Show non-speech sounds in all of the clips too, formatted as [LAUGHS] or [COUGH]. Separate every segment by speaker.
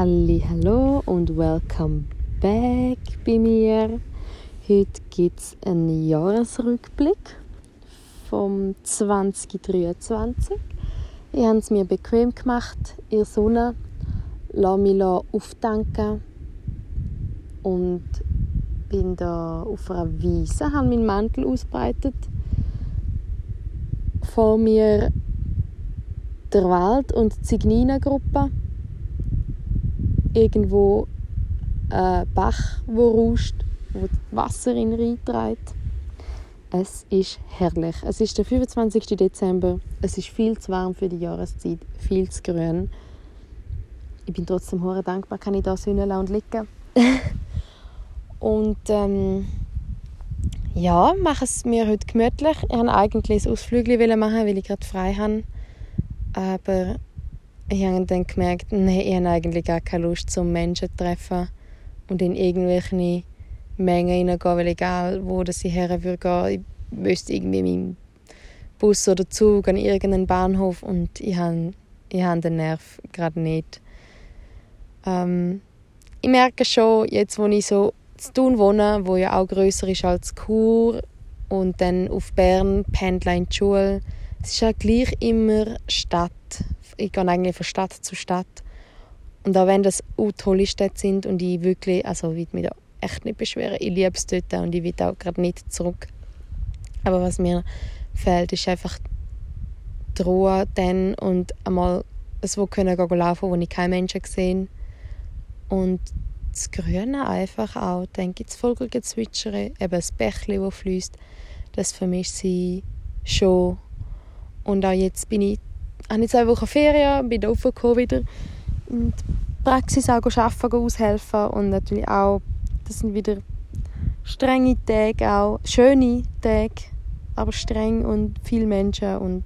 Speaker 1: Hallo und welcome back bei mir. Heute gibt es einen Jahresrückblick vom 2023. Ich habe es mir bequem gemacht, in der Sonne, lasse mich auftanken und bin da auf einer Wiese, habe meinen Mantel ausbreitet. Vor mir der Wald und die Zignina-Gruppe irgendwo ein Bach, wo rauscht, wo Wasser in reintreibt. Es ist herrlich. Es ist der 25. Dezember. Es ist viel zu warm für die Jahreszeit, viel zu grün. Ich bin trotzdem hoch dankbar, kann ich da Sonne und liegen. [LAUGHS] und ähm, ja, mache es mir heute gemütlich. Ich wollte eigentlich ein Ausflügel machen, weil ich gerade frei habe. Aber ich habe dann gemerkt, nee, ich habe eigentlich gar keine Lust zum Menschen zu treffen und in irgendwelche Mengen hineingehen, weil egal wo das ich her würde gehen, ich müsste irgendwie mit Bus oder Zug an irgendeinen Bahnhof und ich habe, ich habe den Nerv gerade nicht. Ähm, ich merke schon, jetzt wo ich so zu Thun wohne, wo ja auch grösser ist als Chur und dann auf Bern pendle in die Schule, es ist ja gleich immer Stadt ich gehe eigentlich von Stadt zu Stadt. Und auch wenn das auch tolle Städte sind und ich wirklich, also ich mich da echt nicht beschweren, ich liebe es dort und ich will auch gerade nicht zurück. Aber was mir fehlt, ist einfach die Ruhe dann und einmal so können gehen laufen, wo ich keine Menschen gesehen und das Grüne einfach auch, dann gibt es Vogelgezwitschere, eben das Bächli, das fließt, das vermischt sie schon. Und auch jetzt bin ich habe ich zwei Wochen Ferien, bin aufgekommen wieder in die Praxis auch arbeiten, aushelfen und natürlich auch, das sind wieder strenge Tage, auch schöne Tage, aber streng und viele Menschen und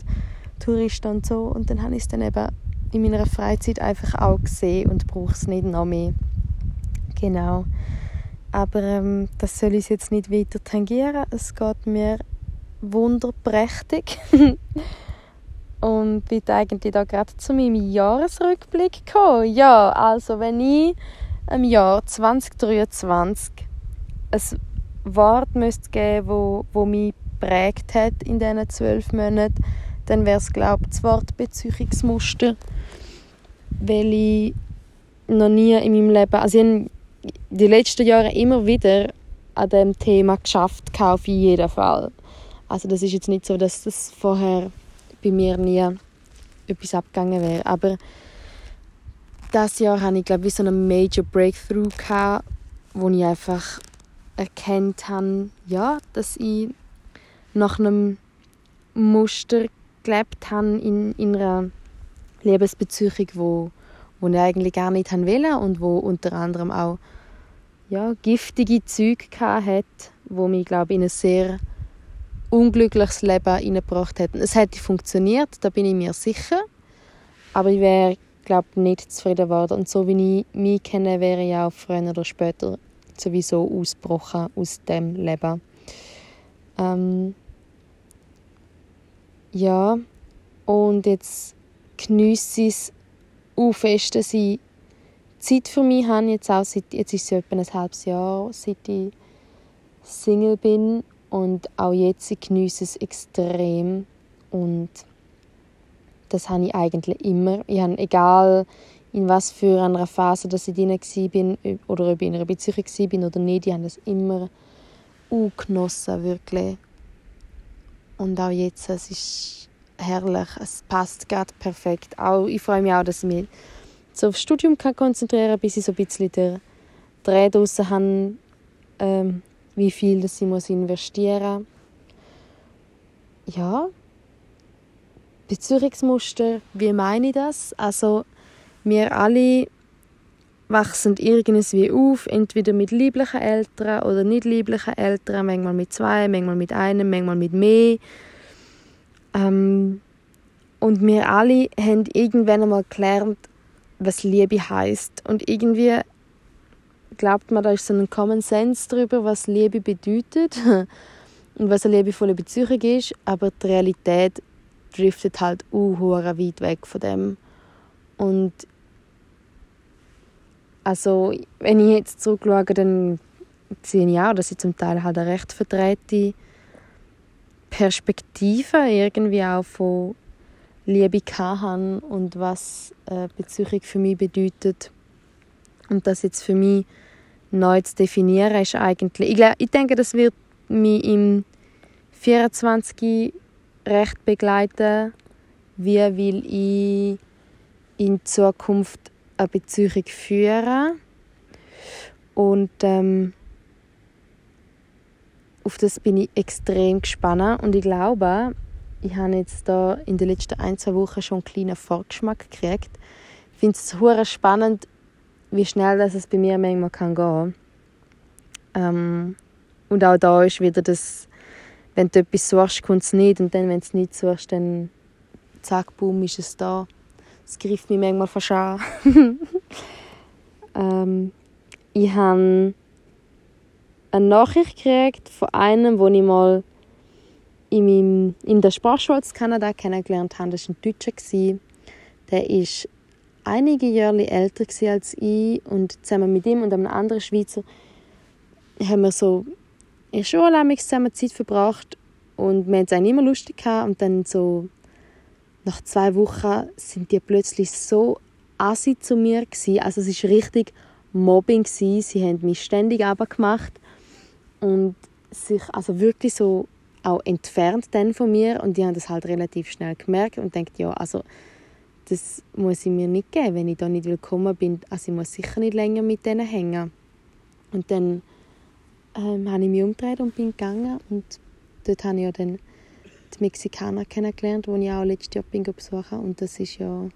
Speaker 1: Touristen und so und dann habe ich es dann eben in meiner Freizeit einfach auch gesehen und brauche es nicht noch mehr. Genau. Aber ähm, das soll ich jetzt nicht weiter tangieren. Es geht mir wunderprächtig. [LAUGHS] und bin eigentlich da gerade zu meinem Jahresrückblick gekommen. Ja, also wenn ich im Jahr 2023 ein Wort müsste geben, wo, wo mich prägt hat in diesen zwölf Monaten, dann wäre es glaube ich das Wort Beziehungsmuster, weil ich noch nie in meinem Leben, also ich habe die letzten Jahre immer wieder an dem Thema geschafft, auf jeden Fall. Also das ist jetzt nicht so, dass das vorher bei mir nie etwas abgegangen wäre. Aber das Jahr hatte ich glaube ich so einen Major Breakthrough gehabt, wo ich einfach erkannt habe, ja, dass ich nach einem Muster gelebt habe in, in einer Lebensbeziehung, wo, wo ich eigentlich gar nicht wollte und wo unter anderem auch ja, giftige Züge hatte, wo mich glaube ich in eine sehr unglückliches Leben hineingebracht hätten. Es hätte funktioniert, da bin ich mir sicher. Aber ich wäre, glaube nicht zufrieden geworden. Und so wie ich mich kenne, wäre ich auch früher oder später sowieso ausgebrochen aus dem Leben. Ähm, ja, und jetzt geniesse ich es auch fest, dass ich Zeit für mich habe. Jetzt, auch seit, jetzt ist es etwa ein halbes Jahr, seit ich Single bin und auch jetzt genieße ich es extrem. Und das habe ich eigentlich immer. Ich habe, egal in was für einer Phase dass ich drin war oder ob ich in einer Beziehung war oder nicht, ich habe das immer genossen, wirklich. Und auch jetzt, es ist herrlich, es passt gerade perfekt. Auch, ich freue mich auch, dass ich mich so aufs Studium konzentrieren kann, bis ich so ein bisschen den Dreh draussen habe, ähm, wie viel das sie muss investieren muss. Ja, Beziehungsmuster, wie meine ich das? Also, wir alle wachsen irgendwie auf, entweder mit lieblichen Eltern oder nicht lieblichen Eltern, manchmal mit zwei, manchmal mit einem, manchmal mit mehr. Ähm, und wir alle haben irgendwann einmal gelernt, was Liebe heißt. Und irgendwie glaubt man, da ist so ein Common Sense darüber, was Liebe bedeutet [LAUGHS] und was eine liebevolle Beziehung ist, aber die Realität driftet halt uh, weit weg von dem. Und Also, wenn ich jetzt zurückschaue, dann sehe ich auch, dass ich zum Teil halt eine recht verdrehte Perspektive irgendwie auch von Liebe haben und was äh, Beziehung für mich bedeutet. Und das jetzt für mich neu zu definieren, ist eigentlich... Ich, glaub, ich denke, das wird mich im 24 recht begleiten. Wie will ich in Zukunft eine Beziehung führen? Und ähm, auf das bin ich extrem gespannt und ich glaube, ich habe jetzt da in den letzten ein, zwei Wochen schon einen kleinen Vorgeschmack gekriegt. Ich finde es spannend, wie schnell das es bei mir manchmal kann gehen ähm, Und auch da ist wieder das, wenn du etwas suchst, kommt es nicht. Und dann, wenn du es nicht suchst, dann zack, boom, ist es da. Das greift mich manchmal fast an. [LAUGHS] ähm, ich habe eine Nachricht gekriegt von einem, wo ich mal in, meinem, in der Sprachschule in Kanada kennengelernt habe. Das war ein Deutscher. Der war einige Jahre älter als ich und zusammen mit ihm und einem anderen Schweizer haben wir so in der Schule zusammen Zeit verbracht und wir haben es immer lustig gehabt und dann so nach zwei Wochen sind die plötzlich so assi zu mir gewesen. also es war richtig Mobbing gewesen. sie haben mich ständig abgemacht und sich also wirklich so auch entfernt dann von mir und die haben das halt relativ schnell gemerkt und denkt ja also das muss ich mir nicht geben, wenn ich da nicht willkommen bin. Also ich muss sicher nicht länger mit denen hängen. Und dann ähm, habe ich mich umgedreht und bin gegangen und dort habe ich ja dann die Mexikaner kennengelernt, die ich auch letztes Jahr bin besuchen und das ist ja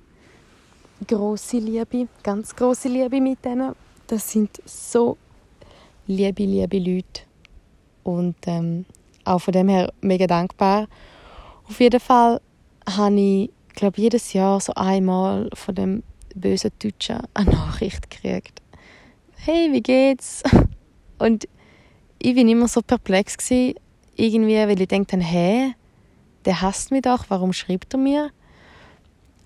Speaker 1: große Liebe, ganz große Liebe mit denen. Das sind so liebe, liebe Leute und ähm, auch von dem her mega dankbar. Auf jeden Fall habe ich, glaube jedes Jahr so einmal von dem bösen Deutschen eine Nachricht gekriegt. Hey, wie geht's? [LAUGHS] Und ich bin immer so perplex gewesen, irgendwie, weil ich dachte, hey, der hasst mich doch, warum schreibt er mir?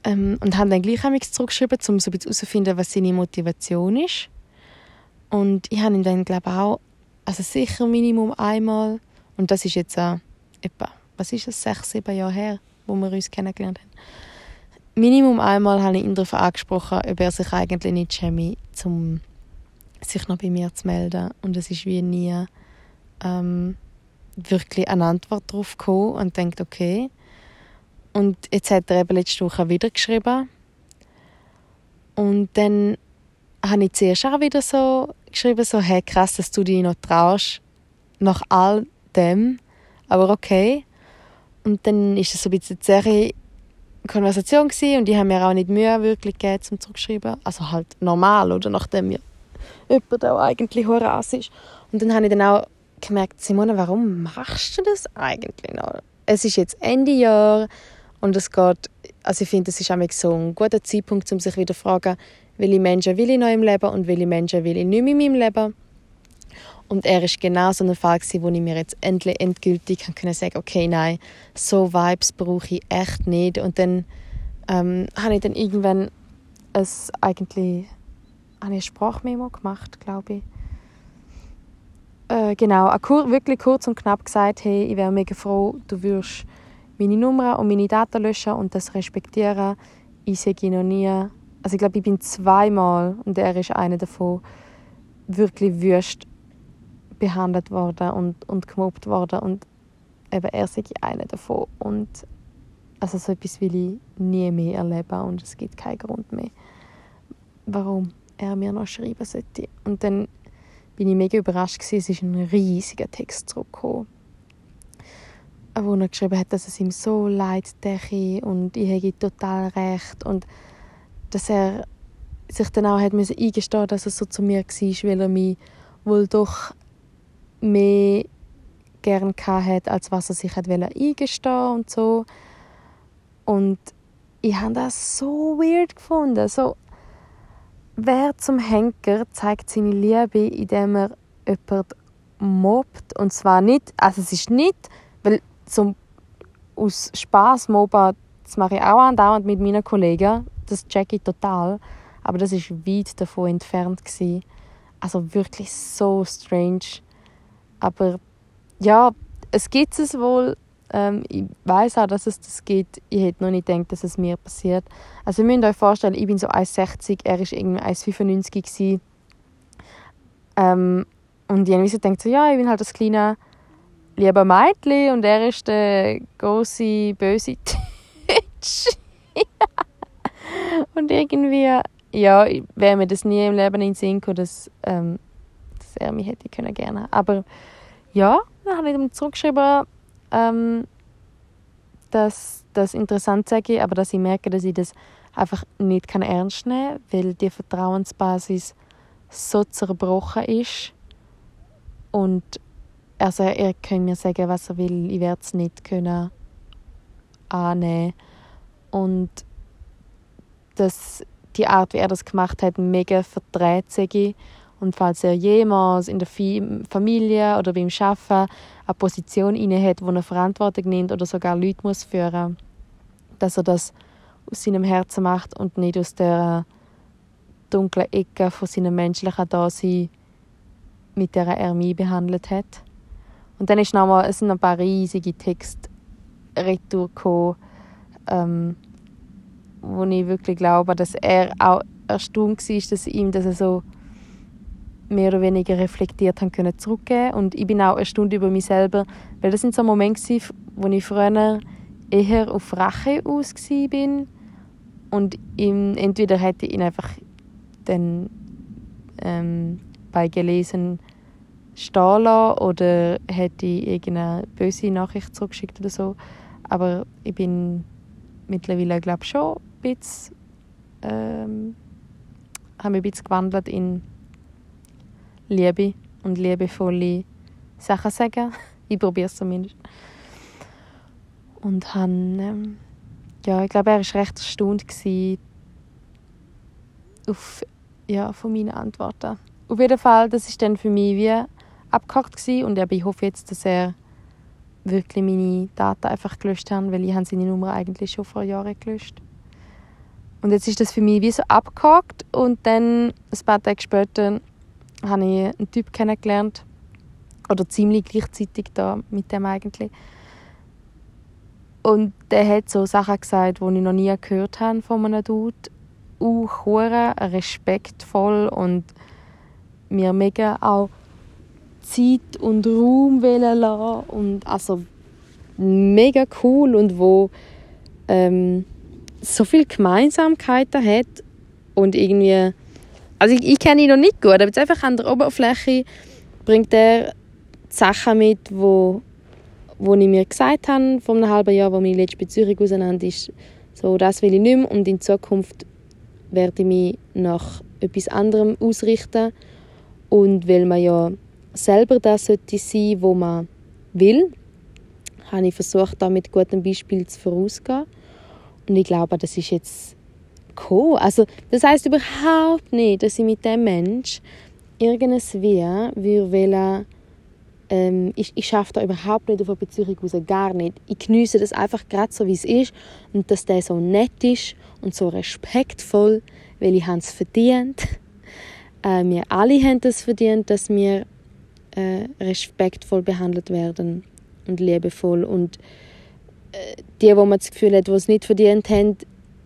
Speaker 1: Ähm, und habe dann gleich zurückgeschrieben, um so ein bisschen herauszufinden, was seine Motivation ist. Und ich habe ihn dann, glaube ich, auch also sicher Minimum einmal. Und das ist jetzt auch etwa, was ist es, sechs, sieben Jahre her, wo wir uns kennengelernt haben. Minimum einmal habe ich ihn darauf angesprochen, ob er sich eigentlich nicht schäme, um sich noch bei mir zu melden. Und es ist wie nie ähm, wirklich eine Antwort darauf gekommen und denkt, okay. Und jetzt hat er eben letzte Woche wieder geschrieben. Und dann habe ich zuerst auch wieder so geschrieben, so, hey, krass, dass du dich noch traust, nach all dem, aber okay. Und dann ist es so ein bisschen eine zähe Konversation gewesen und die haben mir auch nicht Mühe wirklich gegeben, zum zurückschreiben. Also halt normal, oder, nachdem mir jemand auch eigentlich Horas ist. Und dann habe ich dann auch gemerkt, Simone, warum machst du das eigentlich noch? Es ist jetzt Ende Jahr und es geht, also ich finde, es ist auch so ein guter Zeitpunkt, um sich wieder zu fragen, welche Menschen will ich noch im Leben und welche Menschen will ich nicht mehr in meinem Leben. Und er ist genau so ein Fall, wo ich mir jetzt endlich endgültig können sagen okay, nein, so Vibes brauche ich echt nicht. Und dann ähm, habe ich dann irgendwann es eigentlich eine Sprachmemo gemacht, glaube ich. Äh, genau, wirklich kurz und knapp gesagt, hey, ich wäre mega froh, du würdest meine Nummer und meine Daten löschen und das respektieren. Ich sehe noch nie also ich glaube, ich bin zweimal, und er ist einer davon, wirklich wüst behandelt worden und, und gemobbt worden. Und eben er ist einer davon. Und also so etwas will ich nie mehr erleben und es gibt keinen Grund mehr, warum er mir noch schreiben sollte. Und dann bin ich mega überrascht gewesen. Es ist ein riesiger Text zurückgekommen, wo er geschrieben hat, dass es ihm so leid täte und ich hätte total recht und dass er sich dann auch hat müssen eingestehen dass er so zu mir war, weil er mich wohl doch mehr gern hat, als was er sich hat eingestehen und so. Und ich habe das so weird gefunden. So, wer zum Henker zeigt seine Liebe, indem er jemanden mobbt. Und zwar nicht, also es ist nicht, weil zum, aus Spaß mobben, das mache ich auch andauernd mit meinen Kollegen, das check ich total. aber das ist weit davon entfernt gewesen. Also wirklich so strange. Aber ja, es gibt es wohl. Ähm, ich weiß auch, dass es das gibt. Ich hätte noch nicht gedacht, dass es mir passiert. Also ihr müsst euch vorstellen, ich bin so 1,60, er war irgendwie 1,95 ähm, und ich habe so so, ja, ich bin halt das kleine lieber Mädchen und er ist der große böse [LAUGHS] Titsch. und irgendwie, ja, wäre mir das nie im Leben in den Sinn gekommen, dass, ähm, er mich hätte können gerne. Aber ja, dann habe ich ihm zurückgeschrieben, ähm, dass das interessant sei, aber dass ich merke, dass ich das einfach nicht kann ernst nehmen kann, weil die Vertrauensbasis so zerbrochen ist und also er kann mir sagen, was er will, ich werde es nicht können annehmen. Und dass die Art, wie er das gemacht hat, mega verdreht sei. Und falls er jemals in der Familie oder beim Arbeiten eine Position inne hat, wo er Verantwortung nimmt oder sogar Leute muss führen, dass er das aus seinem Herzen macht und nicht aus der dunklen Ecke von seinem menschlichen Dasein mit der er mich behandelt hat. Und dann ist nochmal, es sind ein paar riesige Texte retour ähm, wo ich wirklich glaube, dass er auch erstaunt war, dass ihm das so mehr oder weniger reflektiert haben können zurückgeben und ich bin auch erstaunt über mich selber, weil das sind so Momente wo ich früher eher auf Rache aus bin und ihm, entweder hätte ich ihn einfach dann ähm, bei gelesen stehen lassen oder hätte ich irgendeine böse Nachricht zurückgeschickt oder so. Aber ich bin mittlerweile, glaube schon ein bisschen, ähm, habe mich ein bisschen gewandelt in Liebe und liebevolle Sachen sagen. [LAUGHS] Ich probiere es zumindest. Und habe, ähm, ja, ich glaube, er war recht erstaunt auf, ja, von meinen Antworten. Auf jeden Fall, das ist dann für mich wie abgehakt und ich hoffe jetzt, dass er wirklich meine Daten einfach gelöscht hat, weil ich habe seine Nummer eigentlich schon vor Jahren gelöscht. Und jetzt ist das für mich wie so abgehakt und dann ein paar Tage später habe ich einen Typ kennengelernt oder ziemlich gleichzeitig da mit dem eigentlich. Und der hat so Sachen gesagt, die ich noch nie gehört habe von einem Dude. Auch respektvoll und mir mega auch Zeit und Raum lassen und also mega cool und wo ähm, so viele Gemeinsamkeiten hat und irgendwie also ich, ich kenne ihn noch nicht gut, aber einfach an der Oberfläche bringt er Sachen mit, wo, wo ich mir gesagt habe vor einem halben Jahr, wo meine letzte Beziehung auseinander ist, so das will ich nicht mehr. Und in Zukunft werde ich mich nach etwas anderem ausrichten. Und weil man ja selber das sollte sein, wo man will, habe ich versucht, da mit gutem Beispiel zu vorauszugehen. Und ich glaube, das ist jetzt cool. Also, das heißt überhaupt nicht, dass ich mit dem Mensch irgendwas wie würde ähm, ich, ich schaffe da überhaupt nicht auf eine Beziehung raus, gar nicht. Ich genieße das einfach gerade so, wie es ist und dass der so nett ist und so respektvoll, weil ich es verdient. [LAUGHS] Äh, wir alle haben es verdient, dass wir äh, respektvoll behandelt werden und liebevoll. Und äh, die, wo man das Gefühl hat, die es nicht verdient haben,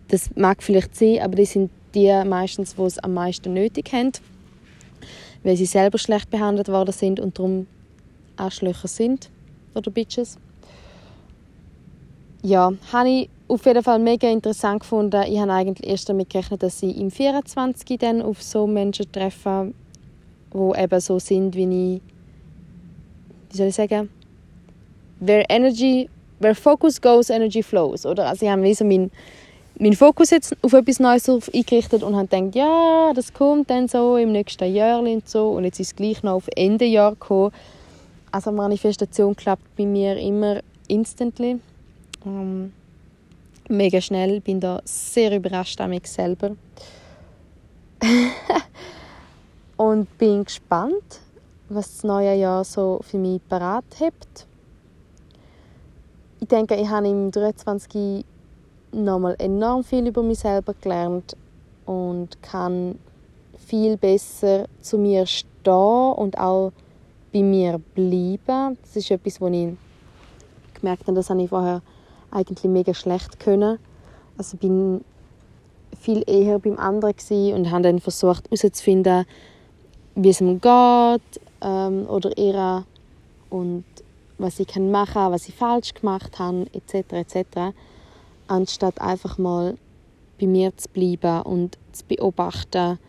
Speaker 1: das mag vielleicht sein, aber die sind die meistens, die es am meisten nötig haben, weil sie selber schlecht behandelt worden sind und darum Arschlöcher sind oder Bitches. Ja, habe ich auf jeden Fall mega interessant gefunden. Ich habe eigentlich erst damit gerechnet, dass ich im 24 dann auf so Menschen treffe, die eben so sind, wie ich wie soll ich sagen, where energy, where focus goes, energy flows, oder? Also ich habe so meinen mein Fokus jetzt auf etwas Neues eingerichtet und habe gedacht, ja, das kommt dann so im nächsten Jahr und so und jetzt ist es gleich noch auf Ende Jahr gekommen. Also Manifestation klappt bei mir immer instantly. Ähm, mega schnell, bin da sehr überrascht an mich selber. [LAUGHS] und bin gespannt, was das neue Jahr so für mich parat hat. Ich denke, ich habe im 23 nochmal enorm viel über mich selber gelernt. und kann viel besser zu mir stehen und auch bei mir bleiben. Das ist etwas, wo ich gemerkt habe, das habe ich vorher eigentlich mega schlecht können. Also bin viel eher beim anderen und habe dann versucht herauszufinden, wie es ihm geht ähm, oder ihr und was ich kann machen, was ich falsch gemacht habe etc. etc. Anstatt einfach mal bei mir zu bleiben und zu beobachten,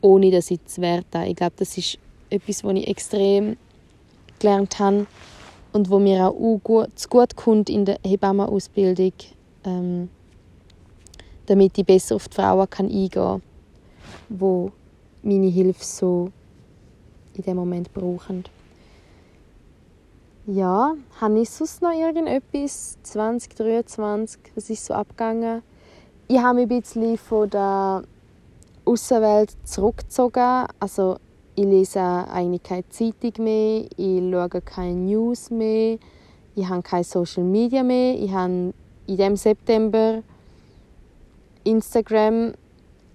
Speaker 1: ohne dass ich zu werten. Ich glaube, das ist etwas, was ich extrem gelernt habe und wo mir auch gut, zu gut kommt in der Hebammenausbildung, ähm, damit ich besser auf die Frauen kann eingehen kann, die meine Hilfe so in dem Moment brauchen. Ja, habe ich sonst noch irgendetwas 2023, was ist so abgegangen? Ich habe mich ein bisschen von der Außenwelt zurückgezogen. Also ich lese eigentlich keine Zeitung mehr, ich schaue keine News mehr, ich habe keine Social Media mehr. Ich habe in dem September Instagram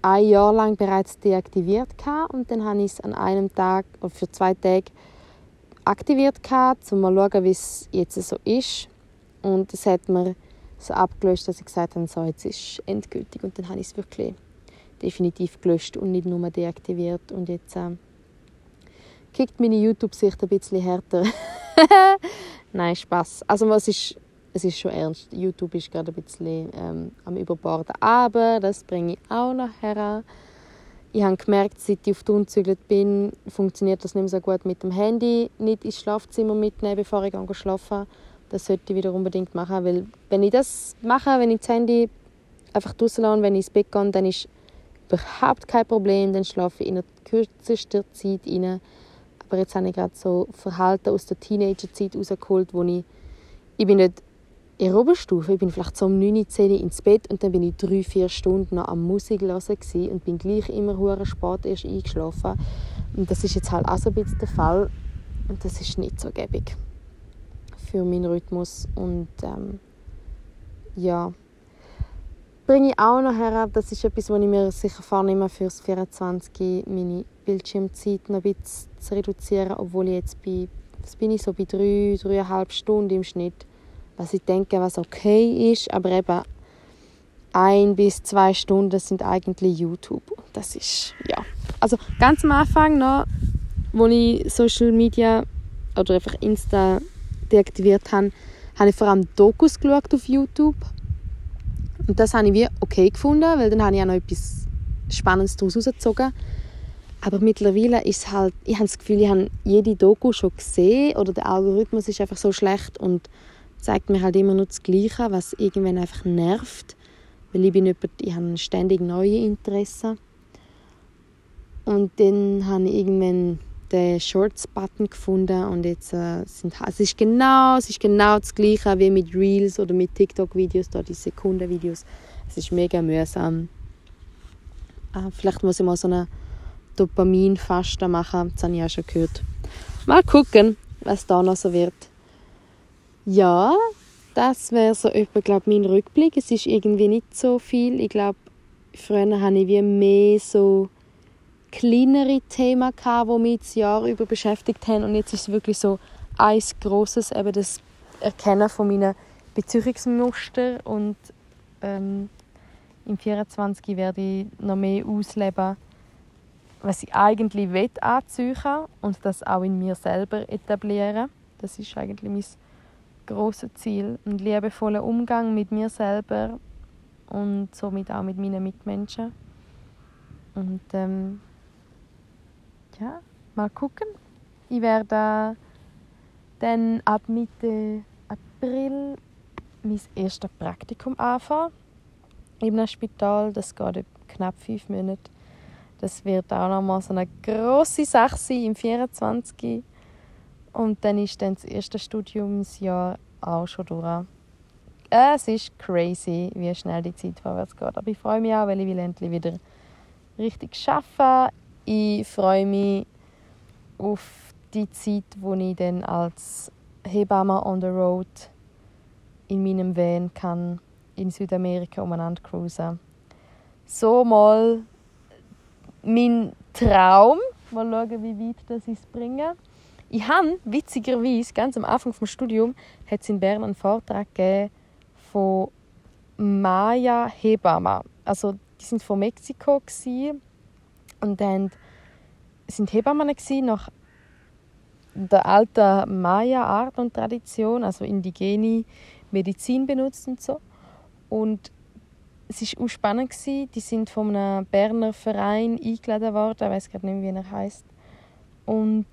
Speaker 1: ein Jahr lang bereits deaktiviert und dann habe ich es an einem Tag oder für zwei Tage aktiviert um mal zu schauen, wie es jetzt so ist. Und das hat mir so abgelöscht, dass ich gesagt habe, so, jetzt ist es endgültig. Und dann habe ich es wirklich definitiv gelöscht und nicht nur deaktiviert. Und jetzt äh, kickt meine YouTube-Sicht ein bisschen härter. [LAUGHS] Nein, Spaß. Also was ist, es ist schon ernst. YouTube ist gerade ein bisschen ähm, am Überborden. Aber das bringe ich auch noch her. Ich habe gemerkt, seit ich auf Thun gezügelt bin, funktioniert das nicht mehr so gut mit dem Handy. Nicht ins Schlafzimmer mitnehmen, bevor ich schlafen Das sollte ich wieder unbedingt machen, weil wenn ich das mache, wenn ich das Handy einfach draußen wenn ich ins Bett gehe, dann ist überhaupt kein Problem, dann schlafe ich in kürzester Zeit rein. Aber jetzt habe ich gerade so Verhalten aus der Teenagerzeit herausgeholt, wo ich, ich bin nicht in der Oberstufe, ich bin vielleicht so um 9, 10 ins Bett und dann bin ich drei, vier Stunden noch am Musik hören und bin gleich immer hure spät erst eingeschlafen. Und das ist jetzt halt auch so ein bisschen der Fall. Und das ist nicht so gäbig für meinen Rhythmus. Und ähm, ja, bringe ich auch noch her, das ist etwas, was ich mir sicher vornehme für das 24, meine Bildschirmzeit noch ein bisschen zu reduzieren, obwohl ich jetzt bei, was bin ich so bei drei, dreieinhalb Stunden im Schnitt was ich denke, was okay ist, aber eben ein bis zwei Stunden sind eigentlich YouTube. Das ist, ja. Also ganz am Anfang noch, wo ich Social Media oder einfach Insta deaktiviert habe, habe ich vor allem Dokus geschaut auf YouTube. Und das habe ich wie okay gefunden, weil dann habe ich auch noch etwas Spannendes daraus herausgezogen. Aber mittlerweile ist halt, ich habe das Gefühl, ich habe jede Doku schon gesehen oder der Algorithmus ist einfach so schlecht und zeigt mir halt immer nur das Gleiche, was irgendwann einfach nervt, weil ich bin jemand, ich habe ständig neue Interessen. Und dann habe ich irgendwann den Shorts-Button gefunden und jetzt äh, sind es ist genau es ist genau das gleiche wie mit Reels oder mit TikTok-Videos, da die Sekunden-Videos. Es ist mega mühsam. Äh, vielleicht muss ich mal so eine Dopamin-Fasten machen, das habe ich auch schon gehört. Mal gucken, was da noch so wird. Ja, das wäre so etwa, glaub, mein Rückblick. Es ist irgendwie nicht so viel. Ich glaube, früher hatte ich wie mehr so kleinere Themen, gehabt, die mich das Jahr über beschäftigt haben. Und jetzt ist es wirklich so ein grosses, eben das Erkennen von meinen Beziehungsmuster. Und ähm, im 24 werde ich noch mehr ausleben, was ich eigentlich will anziehen und das auch in mir selber etablieren. Das ist eigentlich mein große Ziel, einen liebevollen Umgang mit mir selber und somit auch mit meinen Mitmenschen. Und ähm, ja, mal gucken. Ich werde dann ab Mitte April mein erstes Praktikum anfangen einem Spital. Das geht knapp fünf Monate. Das wird auch nochmal so eine grosse Sache sein im 24. Und dann ist dann das erste Studiumsjahr auch schon durch. Es ist crazy, wie schnell die Zeit vorwärts geht. Aber ich freue mich auch, weil ich will endlich wieder richtig arbeiten. Ich freue mich auf die Zeit, wo ich dann als Hebamme on the road in meinem Van kann in Südamerika umeinander cruisen. so mal mein Traum. Mal schauen, wie weit das es bringen. Ich habe witzigerweise ganz am Anfang des Studiums hat in Bern einen Vortrag gegeben von Maya Hebama. Also die sind von Mexiko und dann sind Hebammen nach der alten Maya-Art und Tradition, also indigene Medizin benutzt und so. Und es war auch spannend. Die sind von einem Berner Verein eingeladen worden. Ich weiß gerade nicht, wie er heißt. Und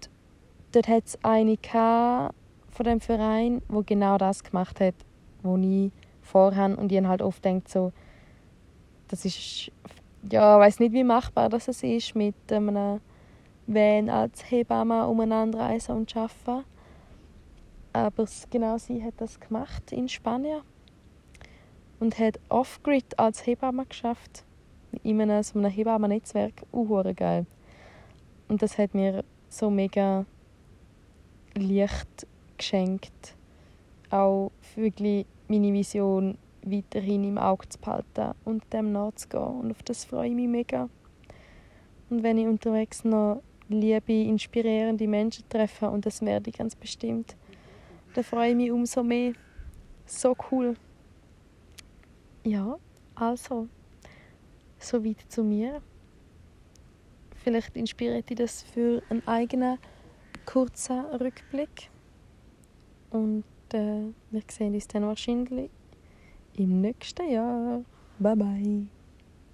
Speaker 1: dort hat es eine von dem Verein, wo genau das gemacht hat, was ich vorhabe. Und ich halt oft denkt so, das ist, ja, ich weiß nicht, wie machbar das ist mit einem Van als Hebamme umeinander reisen und arbeiten. Aber genau sie hat das gemacht in Spanien und hat Off-Grid als Hebamme geschafft. In einem, so einem Hebammen-Netzwerk. Uh, geil. Und das hat mir so mega Licht geschenkt. Auch wirklich meine Vision weiterhin im Auge zu behalten und dem nachzugehen. Und auf das freue ich mich mega. Und wenn ich unterwegs noch liebe, inspirierende Menschen treffe, und das werde ich ganz bestimmt, dann freue ich mich umso mehr. So cool. Ja, also, so weit zu mir. Vielleicht inspiriert dich das für einen eigenen kurzen Rückblick. Und äh, wir sehen uns dann wahrscheinlich im nächsten Jahr. Bye bye.